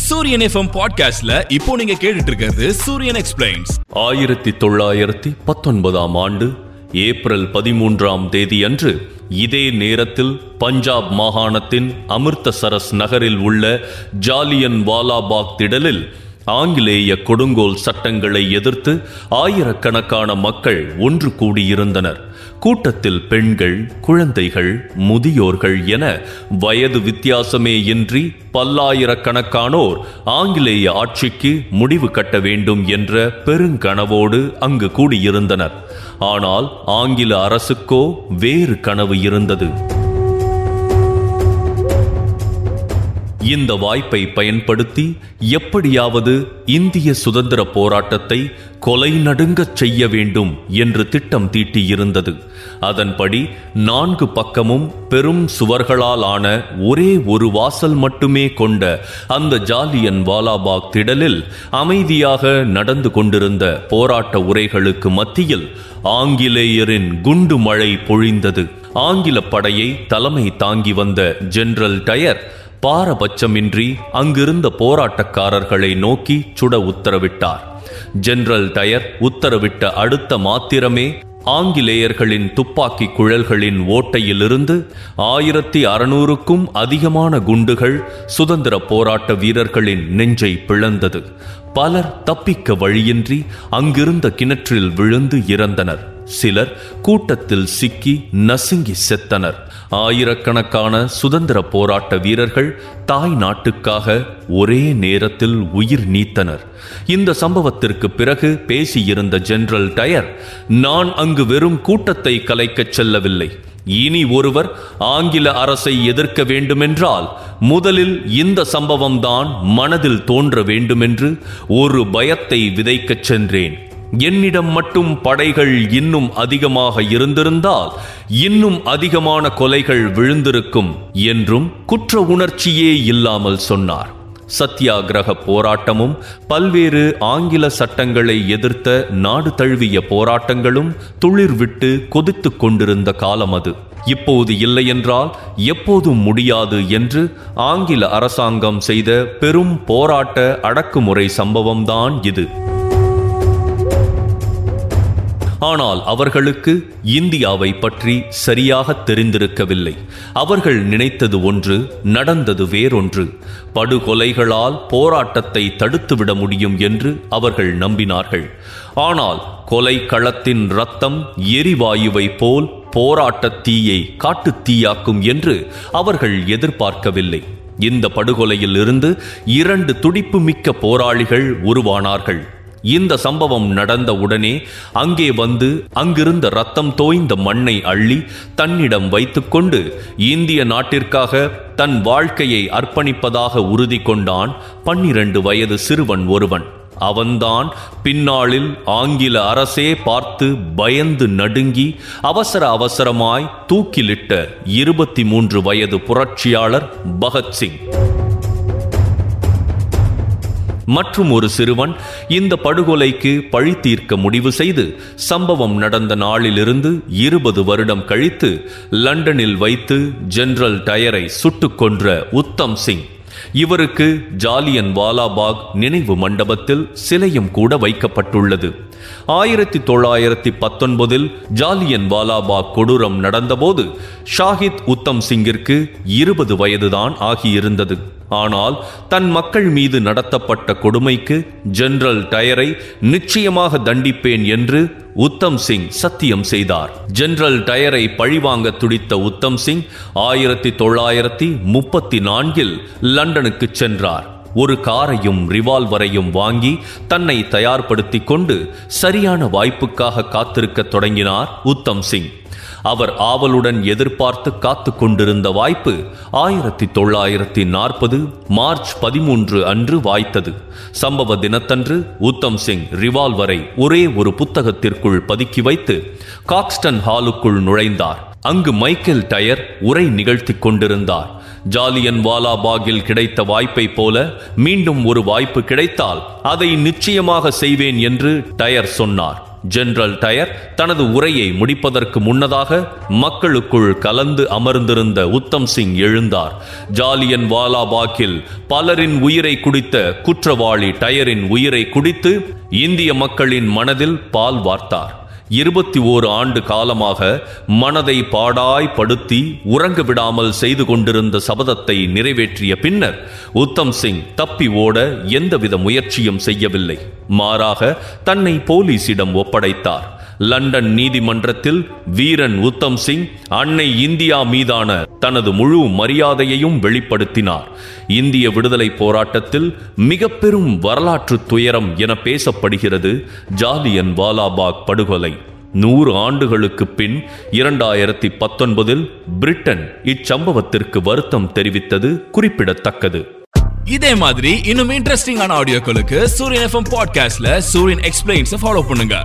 சூரியன் எஃப்எம் பாட்காஸ்ட்ல இப்போ நீங்க கேட்டுட்டு இருக்கிறது சூரியன் எக்ஸ்பிளைன்ஸ் ஆயிரத்தி தொள்ளாயிரத்தி பத்தொன்பதாம் ஆண்டு ஏப்ரல் பதிமூன்றாம் தேதி அன்று இதே நேரத்தில் பஞ்சாப் மாகாணத்தின் அமிர்தசரஸ் நகரில் உள்ள ஜாலியன் வாலாபாக் திடலில் ஆங்கிலேய கொடுங்கோல் சட்டங்களை எதிர்த்து ஆயிரக்கணக்கான மக்கள் ஒன்று கூடியிருந்தனர். கூட்டத்தில் பெண்கள் குழந்தைகள் முதியோர்கள் என வயது வித்தியாசமே இன்றி பல்லாயிரக்கணக்கானோர் ஆங்கிலேய ஆட்சிக்கு முடிவு கட்ட வேண்டும் என்ற பெருங்கனவோடு அங்கு கூடியிருந்தனர். ஆனால் ஆங்கில அரசுக்கோ வேறு கனவு இருந்தது. இந்த வாய்ப்பை பயன்படுத்தி எப்படியாவது இந்திய சுதந்திர போராட்டத்தை கொலை நடுங்கச் செய்ய வேண்டும் என்று திட்டம் தீட்டியிருந்தது. அதன்படி நான்கு பக்கமும் பெரும் சுவர்களால் ஆன ஒரே ஒரு வாசல் மட்டுமே கொண்ட அந்த ஜாலியன் வாலாபாக் திடலில் அமைதியாக நடந்து கொண்டிருந்த போராட்ட உரைகளுக்கு மத்தியில் ஆங்கிலேயரின் குண்டு மழை பொழிந்தது. ஆங்கில படையை தலைமை தாங்கி வந்த ஜெனரல் டயர் பாரபட்சமின்றி அங்கிருந்த போராட்டக்காரர்களை நோக்கி சுட உத்தரவிட்டார். ஜெனரல் டயர் உத்தரவிட்ட அடுத்த மாத்திரமே ஆங்கிலேயர்களின் துப்பாக்கி குழல்களின் ஓட்டையிலிருந்து ஆயிரத்தி அறுநூறுக்கும் அதிகமான குண்டுகள் சுதந்திர போராட்ட வீரர்களின் நெஞ்சை பிளந்தது. பலர் தப்பிக்க வழியின்றி அங்கிருந்த கிணற்றில் விழுந்து இறந்தனர். சிலர் கூட்டத்தில் சிக்கி நசுங்கி செத்தனர். ஆயிரக்கணக்கான சுதந்திர போராட்ட வீரர்கள் தாய் நாட்டுக்காக ஒரே நேரத்தில் உயிர் நீத்தனர். இந்த சம்பவத்திற்கு பிறகு பேசியிருந்த ஜெனரல் டயர் நான் அங்கு வெறும் கூட்டத்தை கலைக்கச் செல்லவில்லை. இனி ஒருவர் ஆங்கில அரசை எதிர்க்க வேண்டுமென்றால் முதலில் இந்த சம்பவம்தான் மனதில் தோன்ற வேண்டுமென்று ஒரு பயத்தை விதைக்கச் சென்றேன். என்னிடம் மட்டும் படைகள் இன்னும் அதிகமாக இருந்திருந்தால் இன்னும் அதிகமான கொலைகள் விழுந்திருக்கும் என்றும் குற்ற உணர்ச்சியே இல்லாமல் சொன்னார். சத்தியாகிரக போராட்டமும் பல்வேறு ஆங்கில சட்டங்களை எதிர்த்த நாடு தழுவிய போராட்டங்களும் துளிர்விட்டு கொதித்துக் கொண்டிருந்த காலம் அது. இப்போது இல்லையென்றால் எப்போதும் முடியாது என்று ஆங்கில அரசாங்கம் செய்த பெரும் போராட்ட அடக்குமுறை சம்பவம்தான் இது. ஆனால் அவர்களுக்கு இந்தியாவை பற்றி சரியாக தெரிந்திருக்கவில்லை. அவர்கள் நினைத்தது ஒன்று நடந்தது வேறொன்று. படுகொலைகளால் போராட்டத்தை தடுத்துவிட முடியும் என்று அவர்கள் நம்பினார்கள். ஆனால் கொலை களத்தின் ரத்தம் எரிவாயுவை போல் போராட்ட தீயை காட்டுத் தீயாக்கும் என்று அவர்கள் எதிர்பார்க்கவில்லை. இந்த படுகொலையில் இருந்து இரண்டு துடிப்பு மிக்க போராளிகள் உருவானார்கள். இந்த சம்பவம் நடந்த உடனே அங்கே வந்து அங்கிருந்த ரத்தம் தோய்ந்த மண்ணை அள்ளி தன்னிடம் வைத்துக்கொண்டு இந்திய நாட்டிற்காக தன் வாழ்க்கையை அர்ப்பணிப்பதாக உறுதி கொண்டான் பன்னிரண்டு வயது சிறுவன் ஒருவன். அவன்தான் பின்னாளில் ஆங்கில அரசே பார்த்து பயந்து நடுங்கி அவசர அவசரமாய் தூக்கிலிட்ட இருபத்தி மூன்று வயது புரட்சியாளர் பகத்சிங். மற்றும் ஒரு சிறுவன் இந்த படுகொலைக்கு பழி தீர்க்க முடிவு செய்து சம்பவம் நடந்த நாளிலிருந்து இருபது வருடம் கழித்து லண்டனில் வைத்து ஜெனரல் டயரை சுட்டுக் கொன்ற உத்தம் சிங். இவருக்கு ஜாலியன் வாலாபாக் நினைவு மண்டபத்தில் சிலையும் கூட வைக்கப்பட்டுள்ளது. ஆயிரத்தி தொள்ளாயிரத்தி பத்தொன்பதில் ஜாலியன் வாலாபாக் கொடூரம் நடந்தபோது ஷாஹித் உத்தம் சிங்கிற்கு இருபது வயதுதான் ஆகியிருந்தது. ஆனால் தன் மக்கள் மீது நடத்தப்பட்ட கொடுமைக்கு ஜெனரல் டயரை நிச்சயமாக தண்டிப்பேன் என்று உத்தம் சிங் சத்தியம் செய்தார். ஜெனரல் டயரை பழிவாங்க துடித்த உத்தம் சிங் ஆயிரத்தி தொள்ளாயிரத்தி முப்பத்தி நான்கில் லண்டனுக்கு சென்றார். ஒரு காரையும் ரிவால்வரையும் வாங்கி தன்னை தயார்படுத்திக் கொண்டு சரியான வாய்ப்புக்காக காத்திருக்க தொடங்கினார் உத்தம் சிங். அவர் ஆவலுடன் எதிர்பார்த்து காத்து கொண்டிருந்த வாய்ப்பு ஆயிரத்தி தொள்ளாயிரத்தி நாற்பது மார்ச் பதிமூன்று அன்று வாய்த்தது. சம்பவ தினத்தன்று உத்தம் சிங் ரிவால்வரை ஒரே ஒரு புத்தகத்திற்குள் பதுக்கி வைத்து காக்ஸ்டன் ஹாலுக்குள் நுழைந்தார். அங்கு மைக்கேல் டயர் உரை நிகழ்த்தி கொண்டிருந்தார். ஜாலியன் வாலாபாகில் கிடைத்த வாய்ப்பை போல மீண்டும் ஒரு வாய்ப்பு கிடைத்தால் அதை நிச்சயமாக செய்வேன் என்று டயர் சொன்னார். ஜெனரல் டயர் தனது உரையை முடிப்பதற்கு முன்னதாக மக்களுக்குள் கலந்து அமர்ந்திருந்த உத்தம் சிங் எழுந்தார். ஜாலியன் வாலாபாக்கில் பலரின் உயிரை குடித்த குற்றவாளி டயரின் உயிரை குடித்து இந்திய மக்களின் மனதில் பால் வார்த்தார். இருபத்தி ஓரு ஆண்டு காலமாக மனதை பாடாய் படுத்தி உறங்க விடாமல் செய்து கொண்டிருந்த சபதத்தை நிறைவேற்றிய பின்னர் உத்தம் சிங் தப்பி ஓட எந்தவித முயற்சியும் செய்யவில்லை. மாறாக தன்னை போலீசிடம் ஒப்படைத்தார். லண்டன் நீதிமன்றத்தில் வீரன் உத்தம் சிங் அன்னை இந்தியா மீதான தனது முழு மரியாதையையும் வெளிப்படுத்தினார். இந்திய விடுதலை போராட்டத்தில் மிக பெரும் வரலாற்று துயரம் என பேசப்படுகிறது ஜாலியன் வாலாபாக் படுகொலை. நூறு ஆண்டுகளுக்கு பின் இரண்டாயிரத்தி பத்தொன்பதில் பிரிட்டன் இச்சம்பவத்திற்கு வருத்தம் தெரிவித்தது குறிப்பிடத்தக்கது. இதே மாதிரி இன்னும் இன்ட்ரெஸ்டிங்கான ஆடியோக்களுக்கு சூரியன் எஃப்எம் பாட்காஸ்ட்ல சூரியன் எக்ஸ்பிளைன்ஸ் ஃபாலோ பண்ணுங்க.